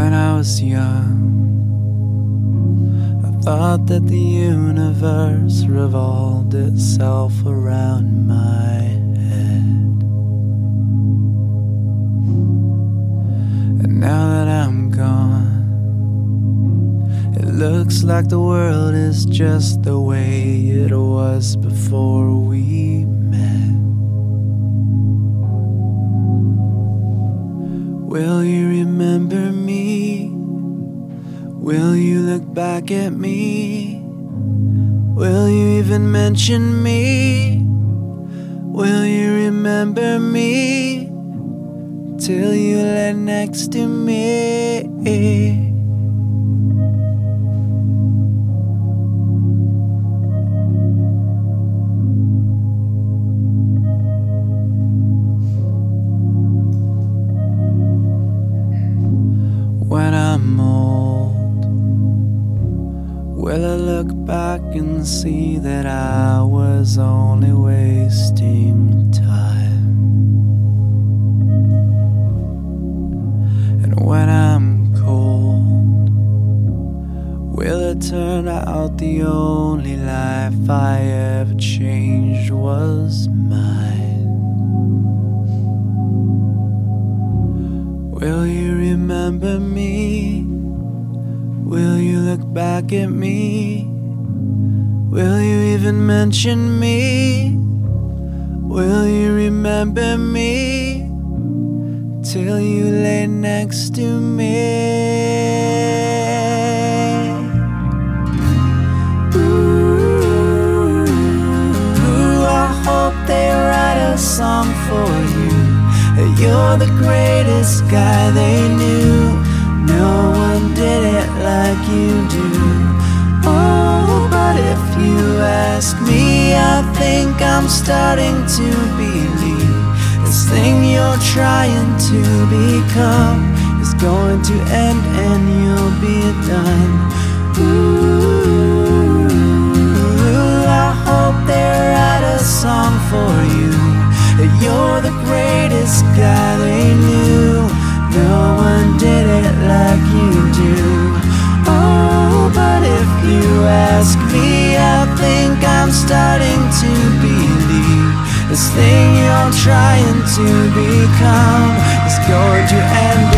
When I was young, I thought that the universe revolved itself around my head. And now that I'm gone, it looks like the world is just the way it was before we met. Will you remember me? Will you look back at me? Will you even mention me? Will you remember me till you lay next to me? Will I look back and see that I was only wasting time? And when I'm cold, will it turn out the only life I ever changed was mine? Will you remember me? Look back at me? Will you even mention me? Will you remember me till you lay next to me? Ooh, I hope they write a song for you. that You're the greatest guy they knew. No one did it like you do. Oh, but if you ask me, I think I'm starting to believe this thing you're trying to become is going to end and you'll be done. Ooh, think I'm starting to believe this thing you're trying to become. Is going to end